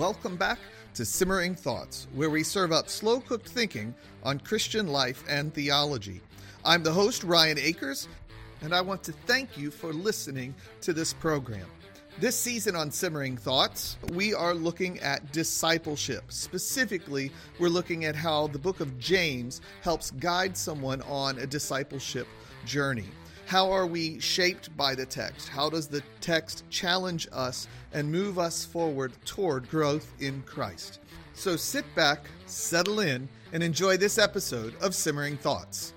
welcome back to Simmering Thoughts, where we serve up slow cooked thinking on Christian life and theology. I'm the host, Ryan Akers, and I want to thank you for listening to this program. This season on Simmering Thoughts, we are looking at discipleship. Specifically, we're looking at how the book of James helps guide someone on a discipleship journey. How are we shaped by the text? How does the text challenge us and move us forward toward growth in Christ? So sit back, settle in, and enjoy this episode of Simmering Thoughts.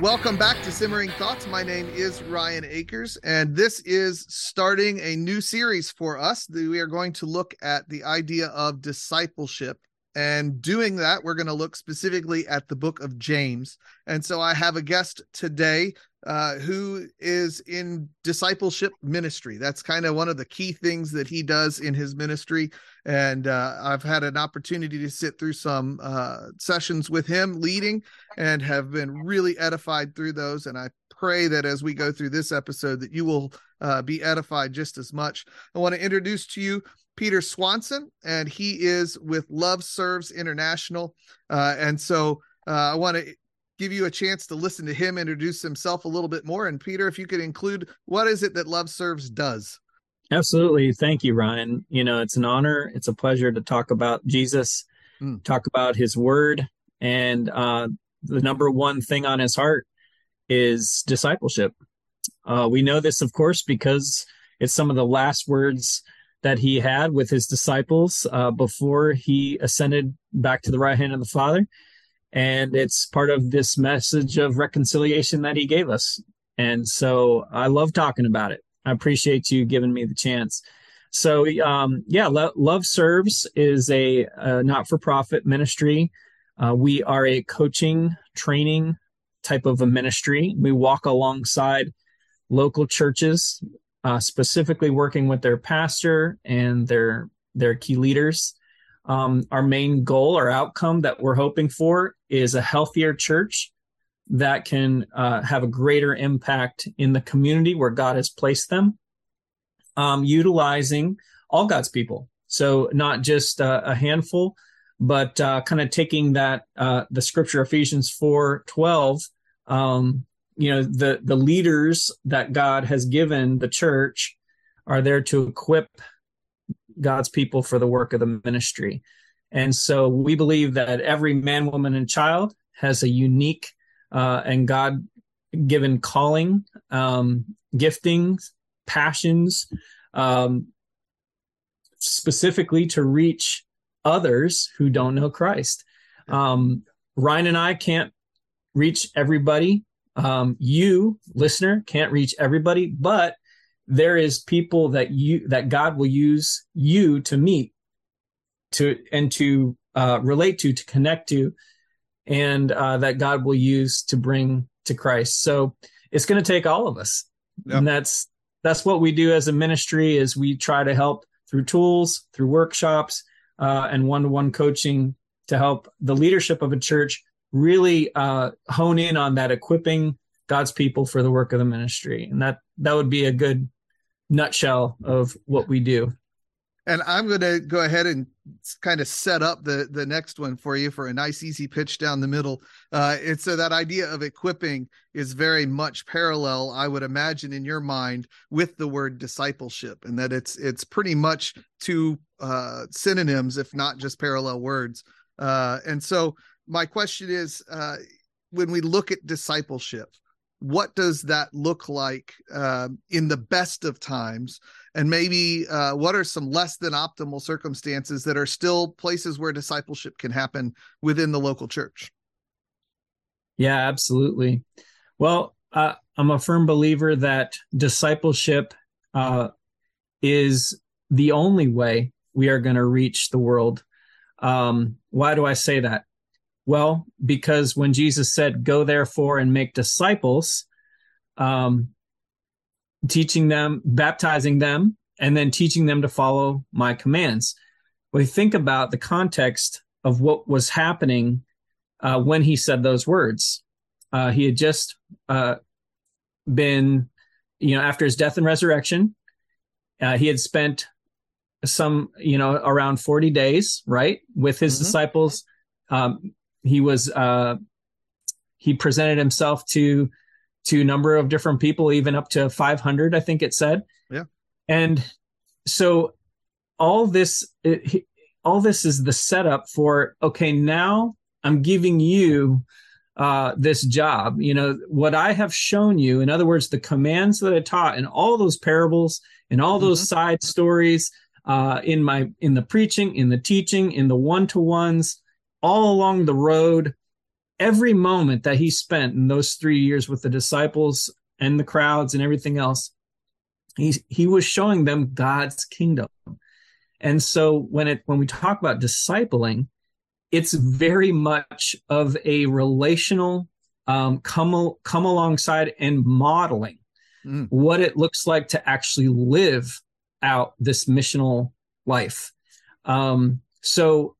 Welcome back to Simmering Thoughts. My name is Ryan Akers, and this is starting a new series for us. We are going to look at the idea of discipleship. And doing that, we're going to look specifically at the book of James. And so I have a guest today uh, who is in discipleship ministry. That's kind of one of the key things that he does in his ministry. And uh, I've had an opportunity to sit through some uh, sessions with him leading and have been really edified through those. And I pray that as we go through this episode, that you will uh, be edified just as much. I want to introduce to you Peter Sampson, and he is with Love Serves International. Uh, and so uh, I want to give you a chance to listen to him introduce himself a little bit more. And Peter, if you could include what is it that Love Serves does? Absolutely. Thank you, Ryan. You know, it's an honor. It's a pleasure to talk about Jesus, mm. talk about his word. And uh, the number one thing on his heart is discipleship. Uh, we know this, of course, because it's some of the last words that he had with his disciples uh, before he ascended back to the right hand of the Father and it's part of this message of reconciliation that he gave us. And so I love talking about it. I appreciate you giving me the chance. So, um, yeah, Lo- Love Serves is a, a not for profit ministry. Uh, we are a coaching, training type of a ministry. We walk alongside local churches, uh, specifically working with their pastor and their their key leaders um, our main goal or outcome that we're hoping for is a healthier church that can uh, have a greater impact in the community where God has placed them, um, utilizing all God's people. So not just uh, a handful, but uh, kind of taking that uh, the scripture Ephesians four twelve. Um, you know the the leaders that God has given the church are there to equip God's people for the work of the ministry. And so we believe that every man, woman, and child has a unique uh, and God given calling, um, giftings, passions, um, specifically to reach others who don't know Christ. Um, Ryan and I can't reach everybody. Um, you, listener, can't reach everybody, but there is people that you that God will use you to meet to and to uh, relate to to connect to and uh, that God will use to bring to Christ. So it's going to take all of us. Yep. And that's that's what we do as a ministry is we try to help through tools, through workshops, uh, and one-to-one coaching to help the leadership of a church really uh, hone in on that equipping God's people for the work of the ministry. And that that would be a good nutshell of what we do. And I'm going to go ahead and kind of set up the the next one for you for a nice easy pitch down the middle. Uh, it's so that idea of equipping is very much parallel, I would imagine, in your mind with the word discipleship, and that it's it's pretty much two uh, synonyms, if not just parallel words. Uh, and so my question is, uh, when we look at discipleship, what does that look like uh, in the best of times? And maybe uh, what are some less than optimal circumstances that are still places where discipleship can happen within the local church? Yeah absolutely. Well uh, i'm a firm believer that discipleship uh, is the only way we are going to reach the world. Um, why do i say that well, because when Jesus said, Go therefore and make disciples, um, teaching them, baptizing them, and then teaching them to follow my commands. we think about the context of what was happening uh, when he said those words. Uh, he had just uh, been, you know, after his death and resurrection, uh, he had spent some, you know, around 40 days, right, with his mm-hmm. disciples. Um, he was, uh, he presented himself to, to a number of different people, even up to 500, I think it said. Yeah. And so all this, it, all this is the setup for, okay, now I'm giving you uh, this job. You know, what I have shown you, in other words, the commands that I taught in all those parables, in all those mm-hmm. side stories, uh, in my in the preaching, in the teaching, in the one to ones, all along the road, every moment that he spent in those three years with the disciples and the crowds and everything else, he he was showing them God's kingdom. And so when it when we talk about discipling, it's very much of a relational um, come come alongside and modeling mm. what it looks like to actually live out this missional life. Um, so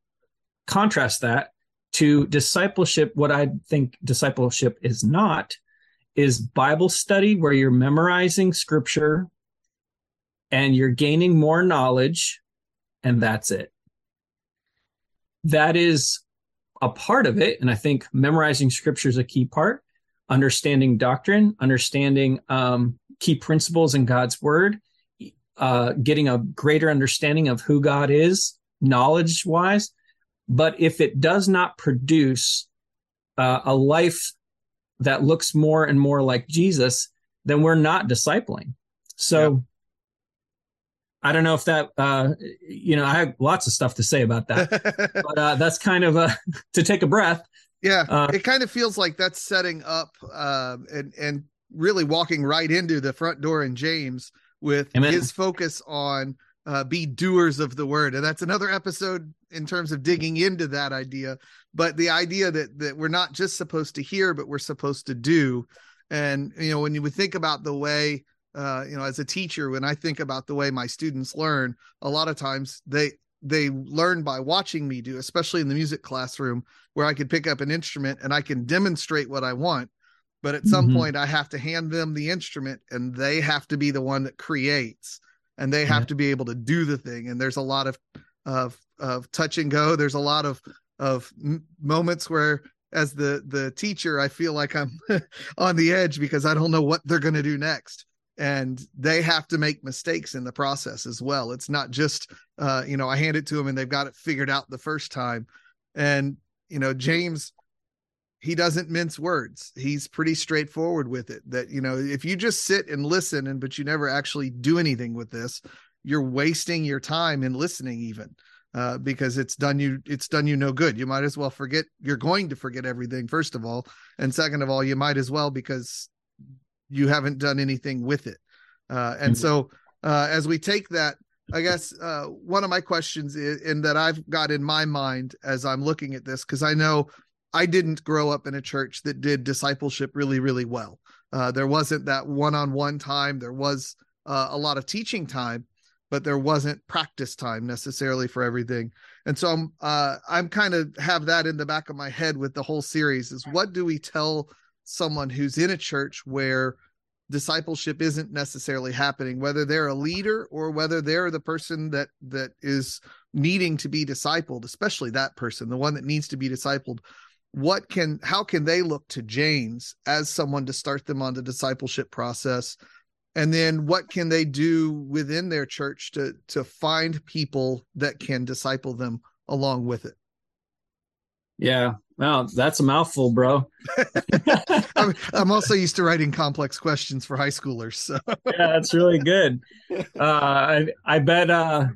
contrast that to discipleship. What I think discipleship is not is Bible study where you're memorizing scripture and you're gaining more knowledge, and that's it that is a part of it. And I think memorizing scripture is a key part, understanding doctrine, understanding um, key principles in God's word, uh, getting a greater understanding of who God is, knowledge wise. But if it does not produce uh, a life that looks more and more like Jesus, then we're not discipling. So, I don't know if that, uh, you know, I have lots of stuff to say about that, but uh, that's kind of a to take a breath. Yeah, uh, it kind of feels like that's setting up uh, and and really walking right into the front door in James with Amen. his focus on uh, be doers of the word, and that's another episode in terms of digging into that idea. But the idea that that we're not just supposed to hear, but we're supposed to do, and you know, when you would think about the way uh, you know, as a teacher, when I think about the way my students learn, a lot of times they they learn by watching me do, especially in the music classroom, where I could pick up an instrument and I can demonstrate what I want. But at some mm-hmm. point, I have to hand them the instrument, and they have to be the one that creates, and they have yeah. to be able to do the thing. And there's a lot of of of touch and go. There's a lot of of moments where as the the teacher i feel like i'm on the edge because i don't know what they're going to do next and they have to make mistakes in the process as well it's not just uh you know i hand it to them and they've got it figured out the first time and you know james he doesn't mince words he's pretty straightforward with it that you know if you just sit and listen and but you never actually do anything with this you're wasting your time in listening even uh, because it's done you it's done you no good you might as well forget you're going to forget everything first of all and second of all you might as well because you haven't done anything with it. Uh, and mm-hmm. so uh, as we take that, I guess uh, one of my questions is, and that I've got in my mind as I'm looking at this, because I know I didn't grow up in a church that did discipleship really, really well. Uh, there wasn't that one-on-one time. There was uh, a lot of teaching time, but there wasn't practice time necessarily for everything. And so I'm uh, I'm kind of have that in the back of my head with the whole series is what do we tell someone who's in a church where discipleship isn't necessarily happening whether they're a leader or whether they're the person that that is needing to be discipled especially that person the one that needs to be discipled what can how can they look to James as someone to start them on the discipleship process and then what can they do within their church to to find people that can disciple them along with it yeah Wow, that's a mouthful, bro. I'm, I'm, also used to writing complex questions for high schoolers. So. yeah, that's really good. Uh, I I bet uh,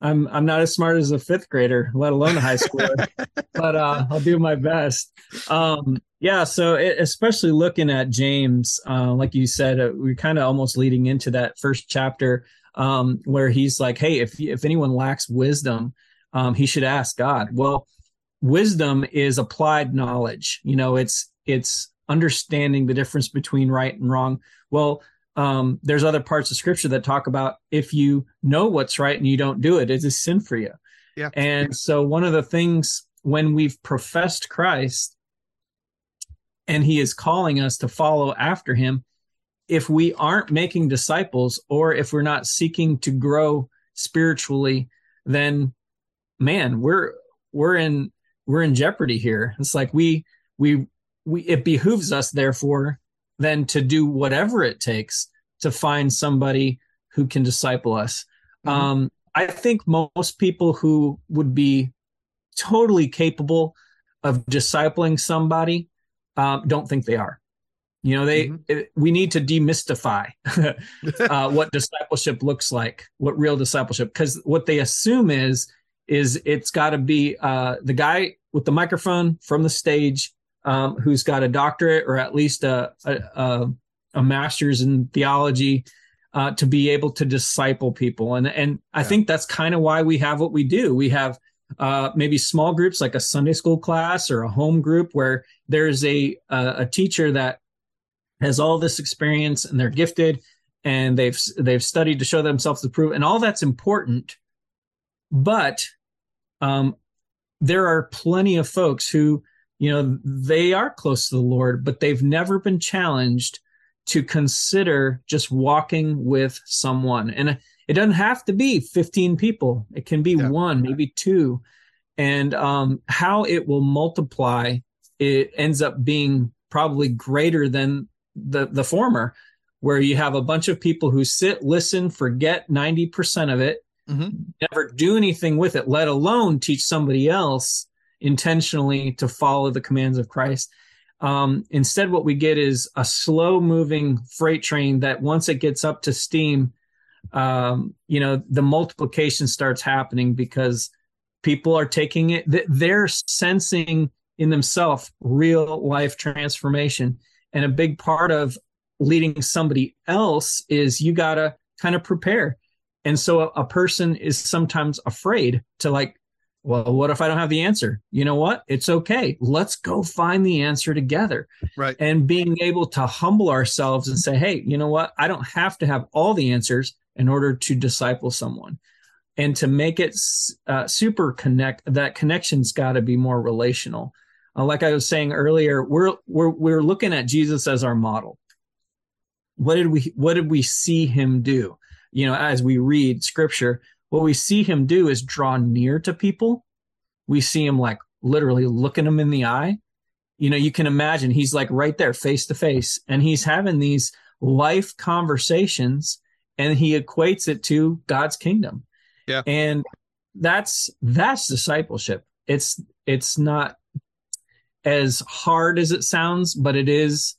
I'm I'm not as smart as a fifth grader, let alone a high schooler, but uh, I'll do my best. Um, yeah, so it, especially looking at James, uh, like you said, uh, we're kind of almost leading into that first chapter um, where he's like, "Hey, if if anyone lacks wisdom, um, he should ask God." Well wisdom is applied knowledge you know it's it's understanding the difference between right and wrong well um, there's other parts of scripture that talk about if you know what's right and you don't do it it's a sin for you Yeah. And so one of the things when we've professed Christ and he is calling us to follow after him, if we aren't making disciples or if we're not seeking to grow spiritually, then man, we're we're in we're in jeopardy here. It's like we we we it behooves us therefore then to do whatever it takes to find somebody who can disciple us. Mm-hmm. Um, I think most people who would be totally capable of discipling somebody um, don't think they are. You know, they mm-hmm. it, we need to demystify uh, what discipleship looks like, what real discipleship, because what they assume is is it's got to be uh, the guy with the microphone from the stage um, who's got a doctorate or at least a, a, a master's in theology uh, to be able to disciple people. And and I think that's kind of why we have what we do. We have uh, maybe small groups like a Sunday school class or a home group where there's a a, a teacher that has all this experience and they're gifted and they've they've studied to show themselves approved and all that's important. But um, there are plenty of folks who you know they are close to the lord but they've never been challenged to consider just walking with someone and it doesn't have to be 15 people it can be yeah. one maybe two and um, how it will multiply it ends up being probably greater than the the former where you have a bunch of people who sit listen forget 90% of it mm-hmm. never do anything with it let alone teach somebody else intentionally to follow the commands of Christ. Um, instead, what we get is a slow moving freight train that once it gets up to steam, um, you know, the multiplication starts happening because people are taking it, they're sensing in themselves real life transformation. And a big part of leading somebody else is you got to kind of prepare. And so a, a person is sometimes afraid to like well, what if I don't have the answer? You know what? It's okay. Let's go find the answer together. Right. And being able to humble ourselves and say, hey, you know what? I don't have to have all the answers in order to disciple someone. And to make it uh, super connect, that connection's got to be more relational. Uh, like I was saying earlier, we're we're we're looking at Jesus as our model. What did we what did we see him do? You know, as we read scripture, what we see him do is draw near to people. We see him like literally looking them in the eye. You know, you can imagine he's like right there face to face and he's having these life conversations and he equates it to God's kingdom. Yeah. And that's that's discipleship. It's it's not as hard as it sounds, but it is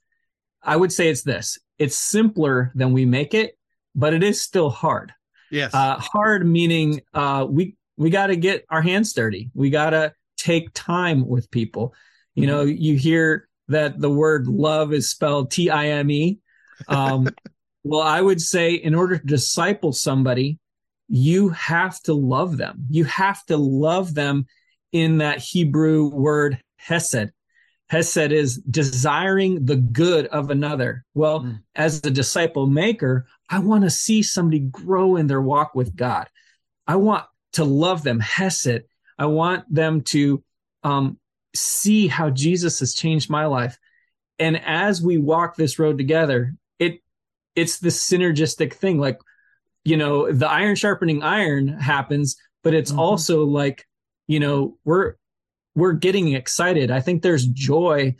I would say it's this. It's simpler than we make it, but it is still hard. Yes. Uh, hard meaning uh, we we got to get our hands dirty. We got to take time with people. You know, mm-hmm. you hear that the word love is spelled T I M E. Um, well, I would say in order to disciple somebody, you have to love them. You have to love them in that Hebrew word hesed. Hesed is desiring the good of another. Well, mm. as a disciple maker, I want to see somebody grow in their walk with God. I want to love them, Hesed. I want them to um, see how Jesus has changed my life. And as we walk this road together, it it's this synergistic thing. Like, you know, the iron sharpening iron happens, but it's mm-hmm. also like, you know, we're we're getting excited. I think there's joy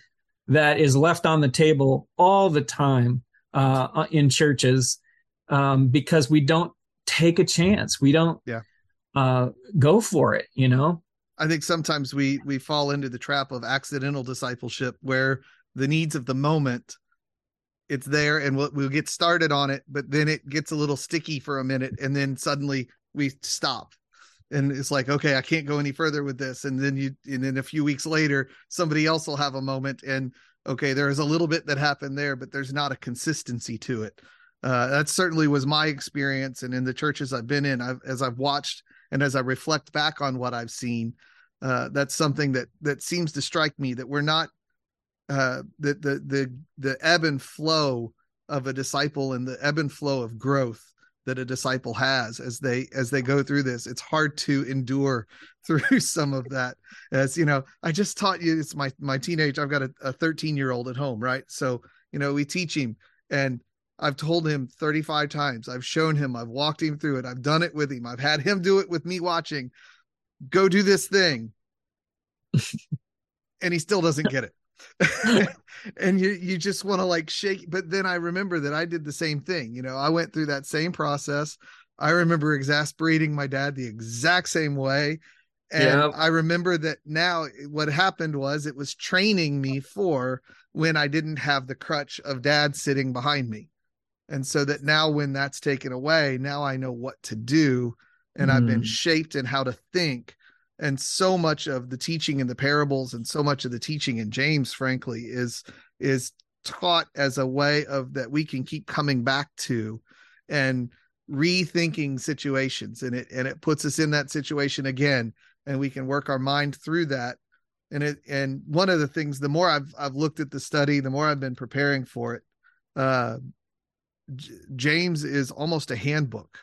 that is left on the table all the time uh, uh, in churches um, because we don't take a chance. We don't yeah. uh, go for it. You know. I think sometimes we we fall into the trap of accidental discipleship where the needs of the moment it's there and we'll, we'll get started on it but then it gets a little sticky for a minute and then suddenly we stop and it's like okay i can't go any further with this and then you and then a few weeks later somebody else will have a moment and okay there is a little bit that happened there but there's not a consistency to it. Uh, that certainly was my experience and in the churches i've been in I've, as i've watched and as i reflect back on what i've seen uh, that's something that that seems to strike me that we're not uh, the the the the ebb and flow of a disciple and the ebb and flow of growth that a disciple has as they as they go through this. It's hard to endure through some of that. As you know i just taught you it's my my teenage i've got a 13 year old at home right? So you know we teach him and i've told him 35 times. I've shown him i've walked him through it. I've done it with him. I've had him do it with me watching. Go do this thing. And he still doesn't get it and you you just want to like shake but then i remember that i did the same thing you know i went through that same process i remember exasperating my dad the exact same way and yep. i remember that now what happened was it was training me for when i didn't have the crutch of dad sitting behind me and so that now when that's taken away now i know what to do and mm. i've been mm. shaped in how to think and so much of the teaching in the parables and so much of the teaching in james frankly is is taught as a way of that we can keep coming back to and rethinking situations. And it and it puts us in that situation again and we can work our mind through that. And it and one of the things the more i've i've looked at the study the more i've been preparing for it uh J- james is almost a handbook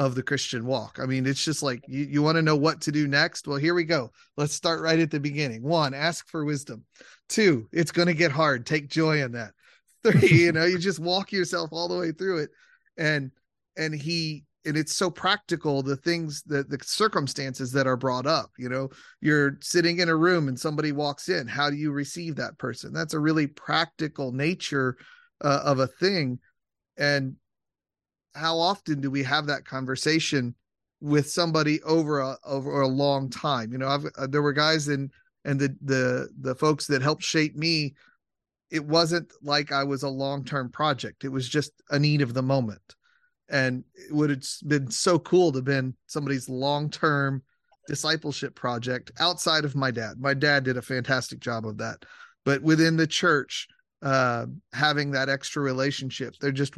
of the Christian walk. I mean, it's just like you, you want to know what to do next. Well, here we go. Let's start right at the beginning. One, ask for wisdom. Two, it's going to get hard. Take joy in that. Three, you know, you just walk yourself all the way through it. And and he and it's so practical the things that the circumstances that are brought up you know you're sitting in a room and somebody walks in how do you receive that person that's a really practical nature uh, of a thing and how often do we have that conversation with somebody over a over a long time? You know I've, uh, there were guys in and the the the folks that helped shape me it wasn't like i was a long-term project. It was just a need of the moment. And it would have been so cool to have been somebody's long-term discipleship project outside of my dad. My dad did a fantastic job of that. But within the church uh having that extra relationship there just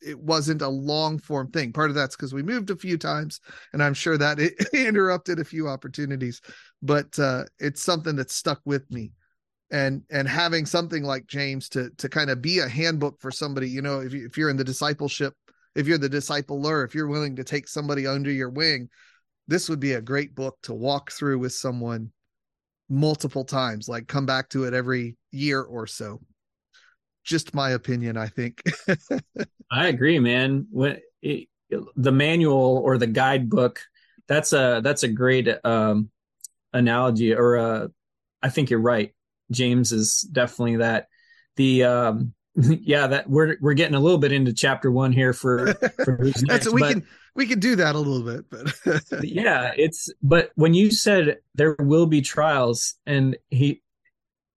it wasn't a long form thing. Part of that's because we moved a few times, and I'm sure that it interrupted a few opportunities. But uh, it's something that stuck with me, and and having something like James to to kind of be a handbook for somebody. You know, if you, if you're in the discipleship, if you're the discipler, if you're willing to take somebody under your wing, this would be a great book to walk through with someone multiple times. Like come back to it every year or so just my opinion i think. I agree man. When it, the manual or the guidebook that's a that's a great um analogy or uh i think you're right. James is definitely that. The um yeah that we're we're getting a little bit into chapter one here for, for next, that's we but, can we can do that a little bit but yeah it's but when you said there will be trials and he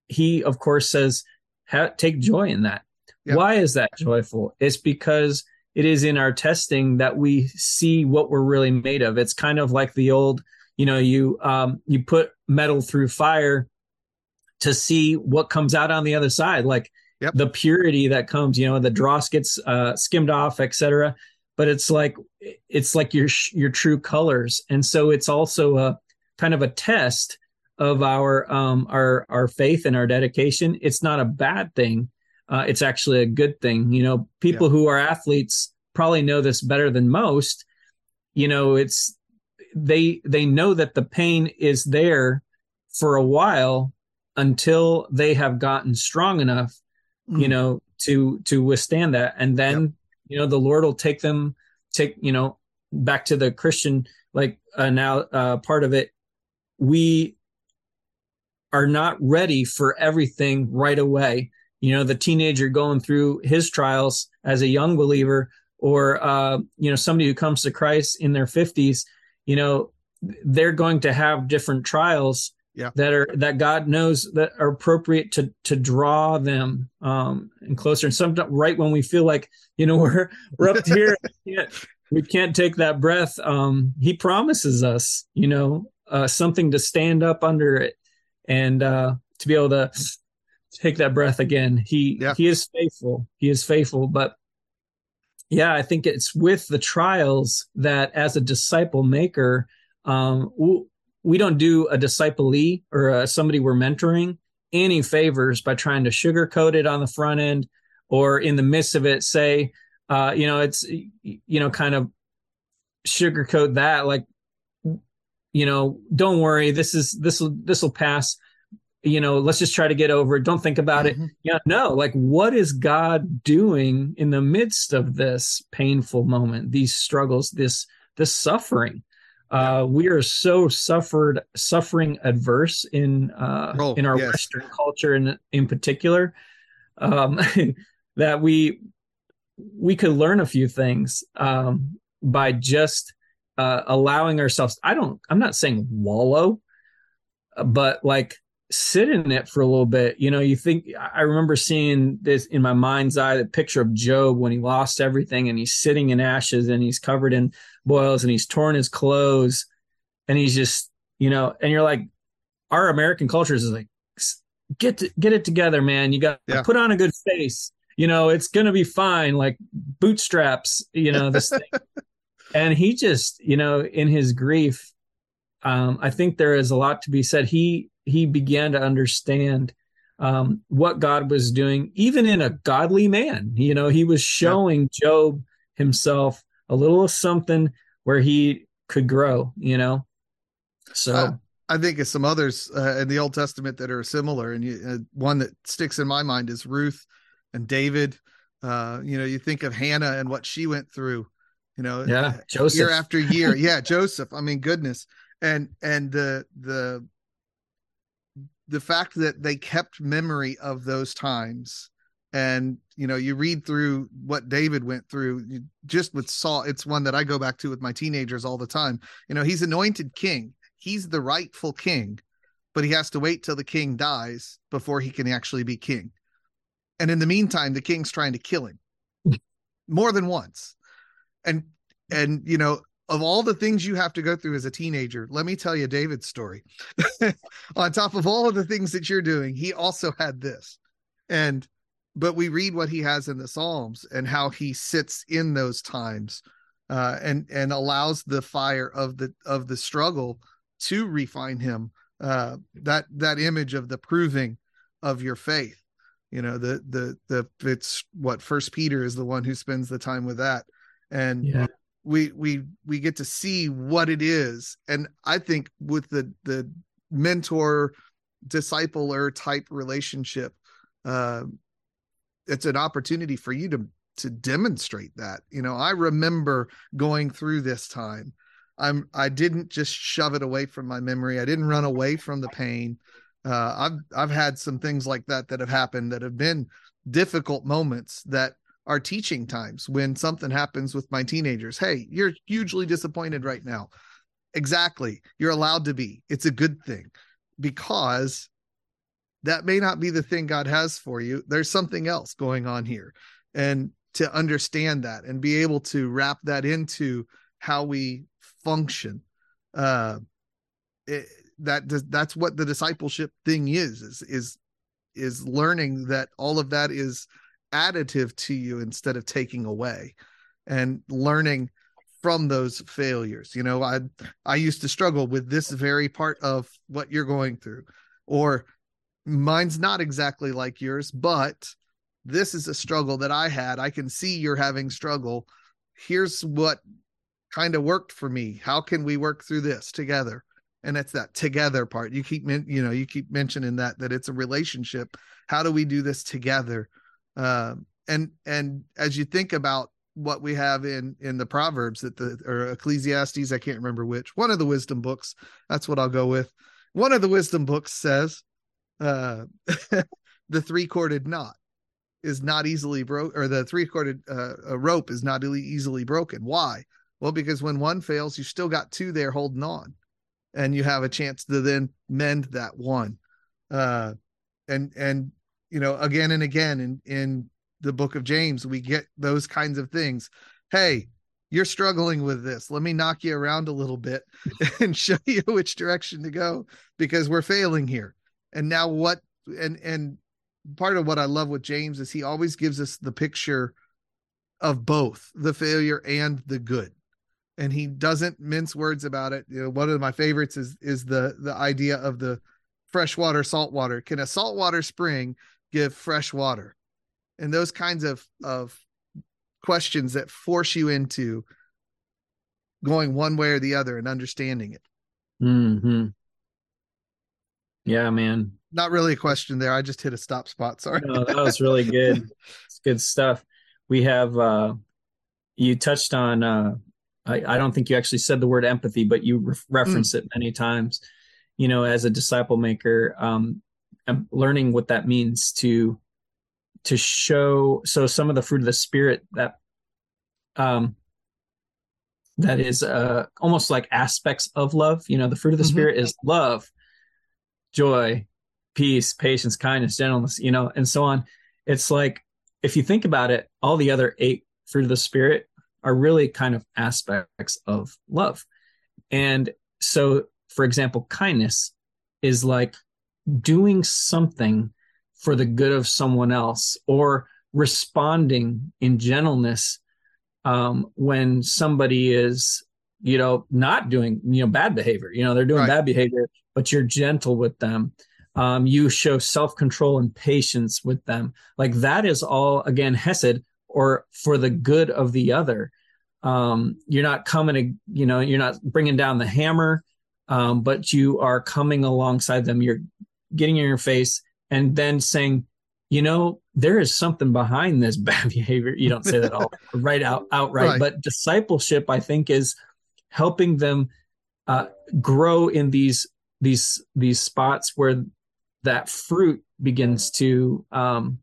he of course says ha- take joy in that. Why is that joyful? It's because it is in our testing that we see what we're really made of. It's kind of like the old, you know, you um, you put metal through fire to see what comes out on the other side, like yep. the purity that comes. You know, the dross gets uh, skimmed off, etc. But it's like it's like your your true colors, and so it's also a kind of a test of our um, our our faith and our dedication, it's not a bad thing. Uh, it's actually a good thing. You know, people yeah. who are athletes probably know this better than most. You know, it's they they know that the pain is there for a while until they have gotten strong enough, mm. you know, to to withstand that, and then yep. you know the Lord will take them take you know back to the Christian like uh, now uh, part of it. We are not ready for everything right away. You know, the teenager going through his trials as a young believer, or uh, you know, somebody who comes to Christ in their fifties, you know, they're going to have different trials yeah. that are that God knows that are appropriate to to draw them um and closer. And sometimes right when we feel like, you know, we're we're up here, we can't, we can't take that breath. Um, he promises us, you know, uh, something to stand up under it and uh, to be able to take that breath again. He yeah. he is faithful. He is faithful. But yeah, I think it's with the trials that as a disciple maker, um, we don't do a disciplee or uh, somebody we're mentoring any favors by trying to sugarcoat it on the front end or in the midst of it say, uh, you know, it's you know, kind of sugarcoat that like you know, don't worry, this is this will this will pass. You know, let's just try to get over it. Don't think about mm-hmm. it. Yeah, no, like what is God doing in the midst of this painful moment, these struggles, this this suffering? Uh, we are so suffered suffering adverse in uh, oh, in our yes. Western culture in in particular um, that we we could learn a few things um, by just uh, allowing ourselves. I don't. I'm not saying wallow, but like sit in it for a little bit. You know, you think I remember seeing this in my mind's eye, the picture of Job when he lost everything and he's sitting in ashes and he's covered in boils and he's torn his clothes and he's just, you know, and you're like, our American culture is like, get to, get it together, man. You got to yeah. put on a good face. You know, it's gonna be fine. Like bootstraps. You know this thing. And he just, you know, in his grief, um, I think there is a lot to be said. He he began to understand um, what God was doing, even in a godly man. You know, he was showing yeah. Job himself a little of something where he could grow. You know, so. Uh, I think of some others uh, in the Old Testament that are similar, and you, uh, one that sticks in my mind is Ruth and David. Uh, you know, you think of Hannah and what she went through. You know, yeah, uh, Joseph. year after year. yeah, Joseph. I mean, goodness, and and the the the fact that they kept memory of those times and you know you read through what david went through you, just with saul it's one that i go back to with my teenagers all the time you know he's anointed king he's the rightful king but he has to wait till the king dies before he can actually be king and in the meantime the king's trying to kill him more than once and and you know of all the things you have to go through as a teenager, let me tell you David's story. On top of all of the things that you're doing, he also had this. And but we read what he has in the Psalms and how he sits in those times uh, and and allows the fire of the of the struggle to refine him. Uh, that that image of the proving of your faith. You know, the the the it's what First Peter is the one who spends the time with that. And yeah. we we we get to see what it is. And i think with the the mentor discipler type relationship uh it's an opportunity for you to to demonstrate that. You know i remember going through this time. I'm i didn't just shove it away from my memory. I didn't run away from the pain. Uh i've i've had some things like that that have happened that have been difficult moments that are teaching times when something happens with my teenagers. Hey, you're hugely disappointed right now. Exactly. You're allowed to be. It's a good thing because that may not be the thing God has for you. There's something else going on here. And to understand that and be able to wrap that into how we function uh it, that that's what the discipleship thing is is is is learning that all of that is additive to you instead of taking away and learning from those failures. You know i i used to struggle with this very part of what you're going through or mine's not exactly like yours but this is a struggle that i had. I can see you're having struggle. Here's what kind of worked for me. How can we work through this together? And it's that together part. You keep you know you keep mentioning that that it's a relationship. How do we do this together um, and and as you think about what we have in in the proverbs that the or ecclesiastes i can't remember which one of the wisdom books that's what i'll go with. One of the wisdom books says uh the three corded knot is not easily broke or the three corded uh, rope is not easily broken. Why? Well because when one fails you still got two there holding on and you have a chance to then mend that one. Uh and and you know again and again in in the book of james we get those kinds of things. Hey you're struggling with this. Let me knock you around a little bit and show you which direction to go because we're failing here. And now what and and part of what i love with james is he always gives us the picture of both the failure and the good. And he doesn't mince words about it. You know one of my favorites is is the the idea of the freshwater saltwater can a saltwater spring give fresh water and those kinds of of questions that force you into going one way or the other and understanding it. Hmm. Yeah, man. Not really a question there. I just hit a stop spot. Sorry. No, that was really good. it's good stuff. We have uh you touched on uh I, I don't think you actually said the word empathy, but you re- referenced mm. it many times. You know, as a disciple maker, um, I'm learning what that means to to show. So some of the fruit of the spirit that um that is uh almost like aspects of love. You know, the fruit of the mm-hmm. spirit is love, joy, peace, patience, kindness, gentleness. You know, and so on. It's like if you think about it, all the other eight fruit of the spirit are really kind of aspects of love. And so, for example, kindness is like doing something for the good of someone else or responding in gentleness um, when somebody is you know not doing you know bad behavior you know they're doing right. bad behavior but you're gentle with them um, you show self-control and patience with them like that is all again hesed or for the good of the other. Um, you're not coming to, you know, you're not bringing down the hammer, um, but you are coming alongside them. You're getting in your face and then saying, you know, there is something behind this bad behavior. You don't say that all right out outright, right. but discipleship, I think, is helping them uh, grow in these these these spots where that fruit begins to um,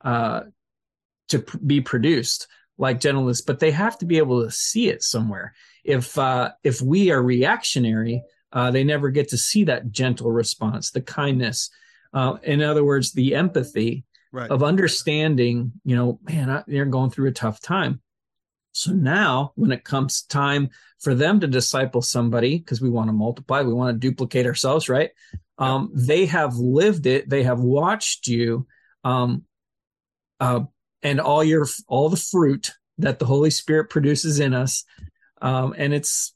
uh, to be produced like gentleness, but they have to be able to see it somewhere. If uh, if we are reactionary, uh, they never get to see that gentle response, the kindness. Uh, in other words, the empathy right. of understanding. You know, man, I, they're going through a tough time. So now, when it comes time for them to disciple somebody, because we want to multiply, we want to duplicate ourselves, right? Um, they have lived it. They have watched you um, uh, and all your all the fruit that the Holy Spirit produces in us. Um, and it's,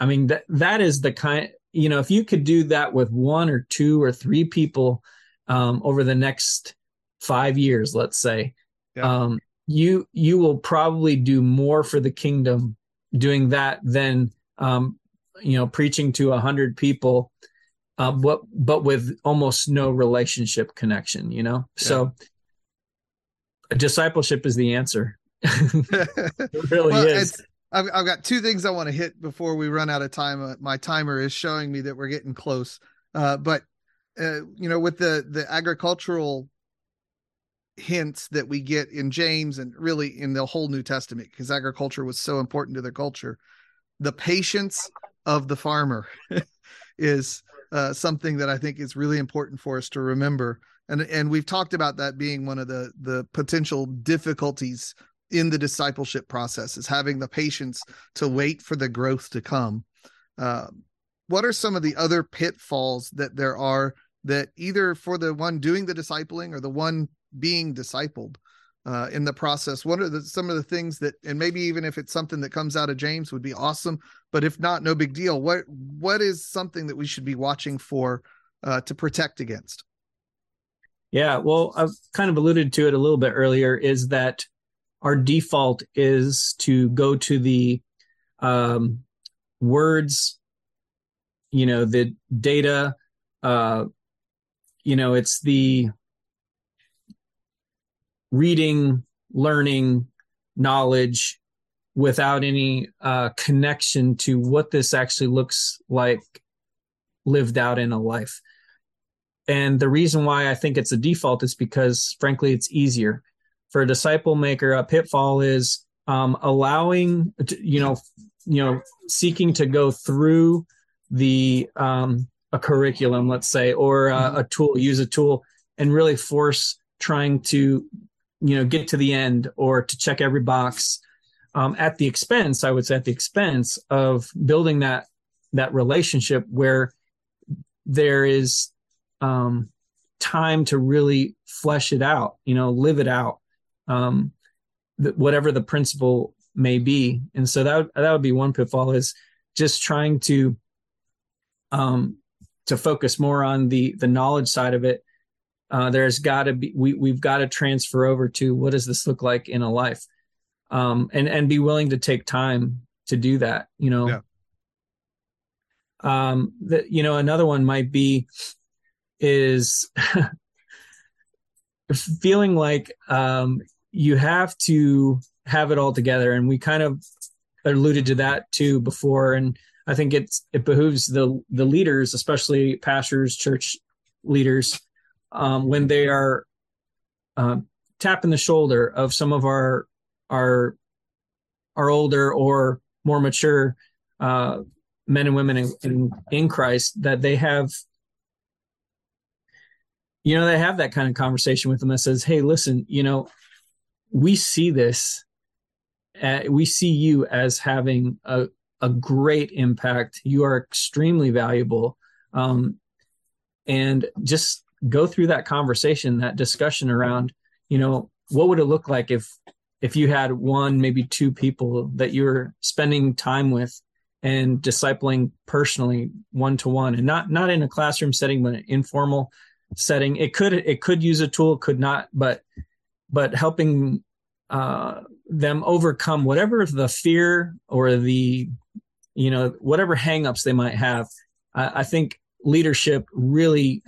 I mean that that is the kind you know if you could do that with one or two or three people um, over the next five years, let's say, yeah. um, you you will probably do more for the kingdom doing that than um, you know preaching to a hundred people, uh, but but with almost no relationship connection. You know, yeah. so discipleship is the answer. it really well, is. I've, I've got two things I want to hit before we run out of time. Uh, my timer is showing me that we're getting close. Uh, but uh, you know, with the the agricultural hints that we get in James and really in the whole New Testament, because agriculture was so important to their culture, the patience of the farmer is uh, something that I think is really important for us to remember and and we've talked about that being one of the the potential difficulties in the discipleship process is having the patience to wait for the growth to come. Uh, what are some of the other pitfalls that there are that either for the one doing the discipling or the one being discipled uh, in the process? What are the, some of the things that and maybe even if it's something that comes out of james would be awesome but if not no big deal. What what is something that we should be watching for uh, to protect against? Yeah, well, I've kind of alluded to it a little bit earlier. Is that our default is to go to the um, words, you know, the data, uh, you know, it's the reading, learning, knowledge without any uh, connection to what this actually looks like lived out in a life. And the reason why I think it's a default is because, frankly, it's easier. For a disciple maker, a pitfall is um, allowing, you know, you know, seeking to go through the um, a curriculum, let's say, or uh, a tool, use a tool, and really force trying to, you know, get to the end or to check every box um, at the expense, I would say, at the expense of building that that relationship where there is um, time to really flesh it out, you know, live it out, um, whatever the principle may be. And so that that would be one pitfall is just trying to um, to focus more on the the knowledge side of it. Uh, there's got to be we we've got to transfer over to what does this look like in a life. um, and and be willing to take time to do that. You know, yeah. um, that you know another one might be is feeling like um, you have to have it all together, and we kind of alluded to that too before, and I think it's it behooves the the leaders, especially pastors, church leaders, um, when they are uh, tapping the shoulder of some of our our our older or more mature uh, men and women in, in, in Christ that they have you know they have that kind of conversation with them that says hey listen you know we see this uh, we see you as having a, a great impact. You are extremely valuable. Um, and just go through that conversation that discussion around you know what would it look like if if you had one maybe two people that you're spending time with and discipling personally one to one and not not in a classroom setting but an informal setting. It could it could use a tool could not but but helping uh, them overcome whatever the fear or the you know whatever hangups they might have. I, I think leadership really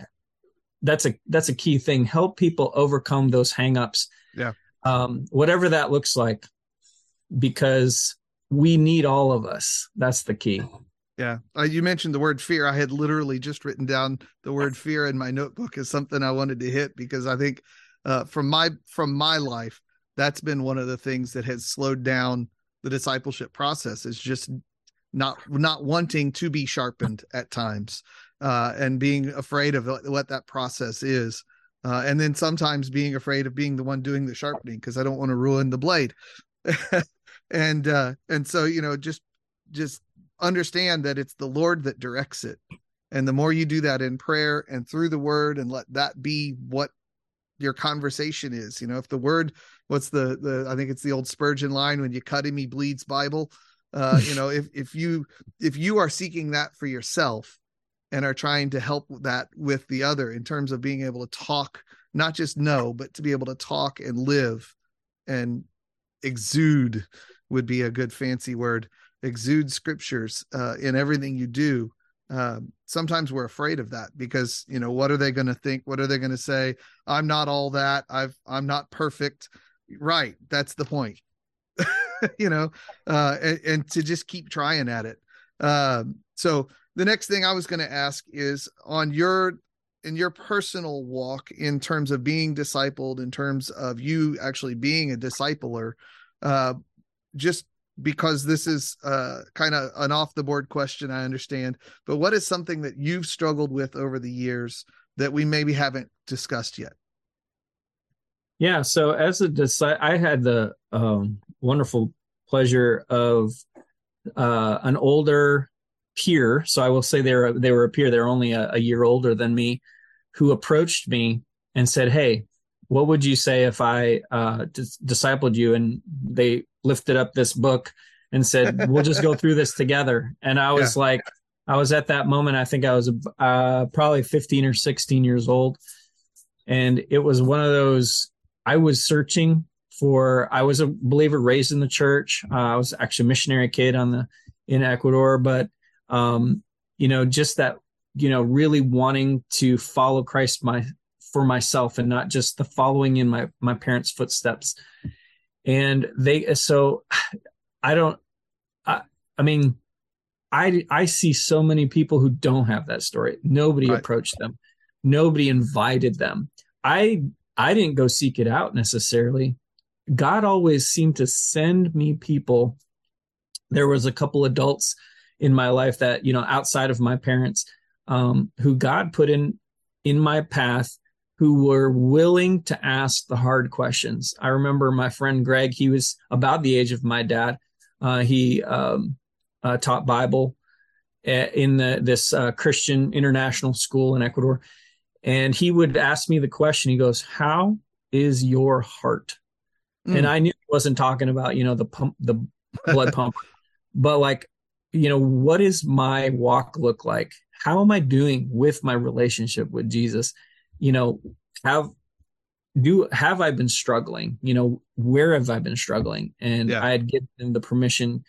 that's a that's a key thing. Help people overcome those hangups. Yeah. Um whatever that looks like because we need all of us. That's the key. Yeah. Uh, you mentioned the word fear. I had literally just written down the word fear in my notebook as something i wanted to hit because i think uh, from my from my life that's been one of the things that has slowed down the discipleship process is just not not wanting to be sharpened at times uh, and being afraid of what that process is. Uh, and then sometimes being afraid of being the one doing the sharpening because I don't want to ruin the blade. and uh, and so you know just just understand that it's the Lord that directs it. And the more you do that in prayer and through the word and let that be what your conversation is, you know, if the word, what's the, the, I think it's the old Spurgeon line, when you cut him, he bleeds Bible. Uh, you know, if, if you, if you are seeking that for yourself, and are trying to help that with the other in terms of being able to talk, not just know, but to be able to talk and live and exude would be a good fancy word. Exude scriptures uh, in everything you do. Um, sometimes we're afraid of that because you know what are they going to think? What are they going to say? I'm not all that. I've I'm not perfect. Right. That's the point. you know, uh, and, and, to just keep trying at it. Um, so the next thing I was going to ask is on your in your personal walk in terms of being discipled in terms of you actually being a discipler uh, just because this is uh, kind of an off the board question i understand but what is something that you've struggled with over the years that we maybe haven't discussed yet yeah so as a disciple i had the um, wonderful pleasure of uh, an older peer, so I will say they were they were a peer. They're only a, a year older than me, who approached me and said, "Hey, what would you say if I uh, dis- discipled you?" And they lifted up this book and said, "We'll just go through this together." And I was yeah. like, I was at that moment. I think I was uh, probably 15 or 16 years old, and it was one of those. I was searching for. I was a believer, raised in the church. Uh, I was actually a missionary kid on the in Ecuador, but um, you know, just that, you know, really wanting to follow Christ my for myself and not just the following in my my parents' footsteps. And they so I don't I I mean I I see so many people who don't have that story. Nobody right. approached them. Nobody invited them. I I didn't go seek it out necessarily. God always seemed to send me people. There was a couple adults in my life that you know outside of my parents um, who god put in in my path who were willing to ask the hard questions i remember my friend greg he was about the age of my dad uh, he um, uh, taught bible in the, this uh, christian international school in ecuador and he would ask me the question he goes how is your heart mm. and i knew he wasn't talking about you know the pump the blood pump but like you know, what does my walk look like? How am I doing with my relationship with Jesus? You know, have do have I been struggling? You know, where have I been struggling? And yeah. I had given the permission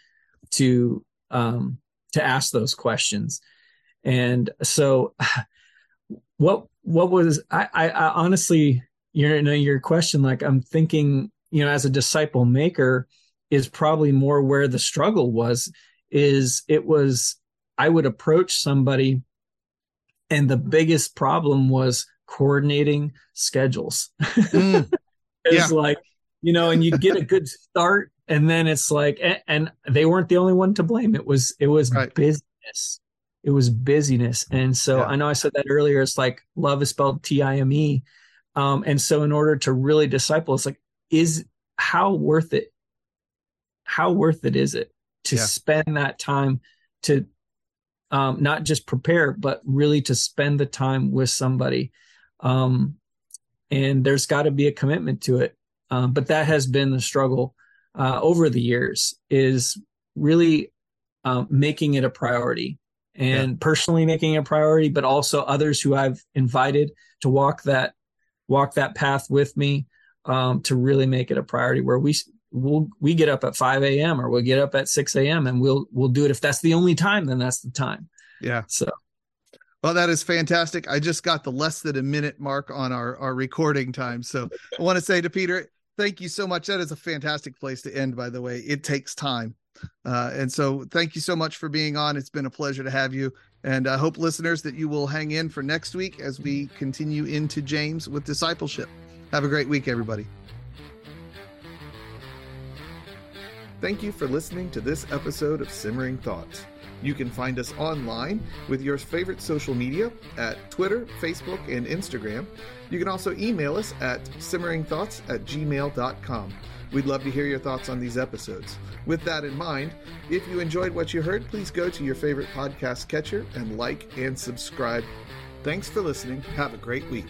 to um, to ask those questions. And so, what what was I, I, I honestly, you know, your question, like I'm thinking, you know, as a disciple maker, is probably more where the struggle was. Is it was I would approach somebody, and the biggest problem was coordinating schedules. Mm. it's yeah. like, you know, and you get a good start and then it's like and, and, they weren't the only one to blame. It was it was right. business. It was busyness. And so yeah. I know I said that earlier. It's like love is spelled T-I-M-E. Um, and so in order to really disciple, it's like, is how worth it? How worth it is it to yeah. spend that time to um, not just prepare, but really to spend the time with somebody um, and there's got to be a commitment to it. Um, but that has been the struggle uh, over the years is really um, making it a priority and yeah. personally making it a priority, but also others who I've invited to walk that walk that path with me um, to really make it a priority where we we'll we get up at 5 a.m. or we'll get up at 6 a.m. and we'll we'll do it if that's the only time then that's the time. Yeah. So well, that is fantastic. I just got the less than a minute mark on our, our recording time. So I want to say to Peter, thank you so much. That is a fantastic place to end, by the way. It takes time. Uh, and so thank you so much for being on. It's been a pleasure to have you. And I hope, listeners, that you will hang in for next week as we continue into James with discipleship. Have a great week, everybody. Thank you for listening to this episode of Simmering Thoughts. You can find us online with your favorite social media at Twitter, Facebook, and Instagram. You can also email us at simmeringthoughts at gmail.com. We'd love to hear your thoughts on these episodes. With that in mind, if you enjoyed what you heard, please go to your favorite podcast catcher and like and subscribe. Thanks for listening. Have a great week.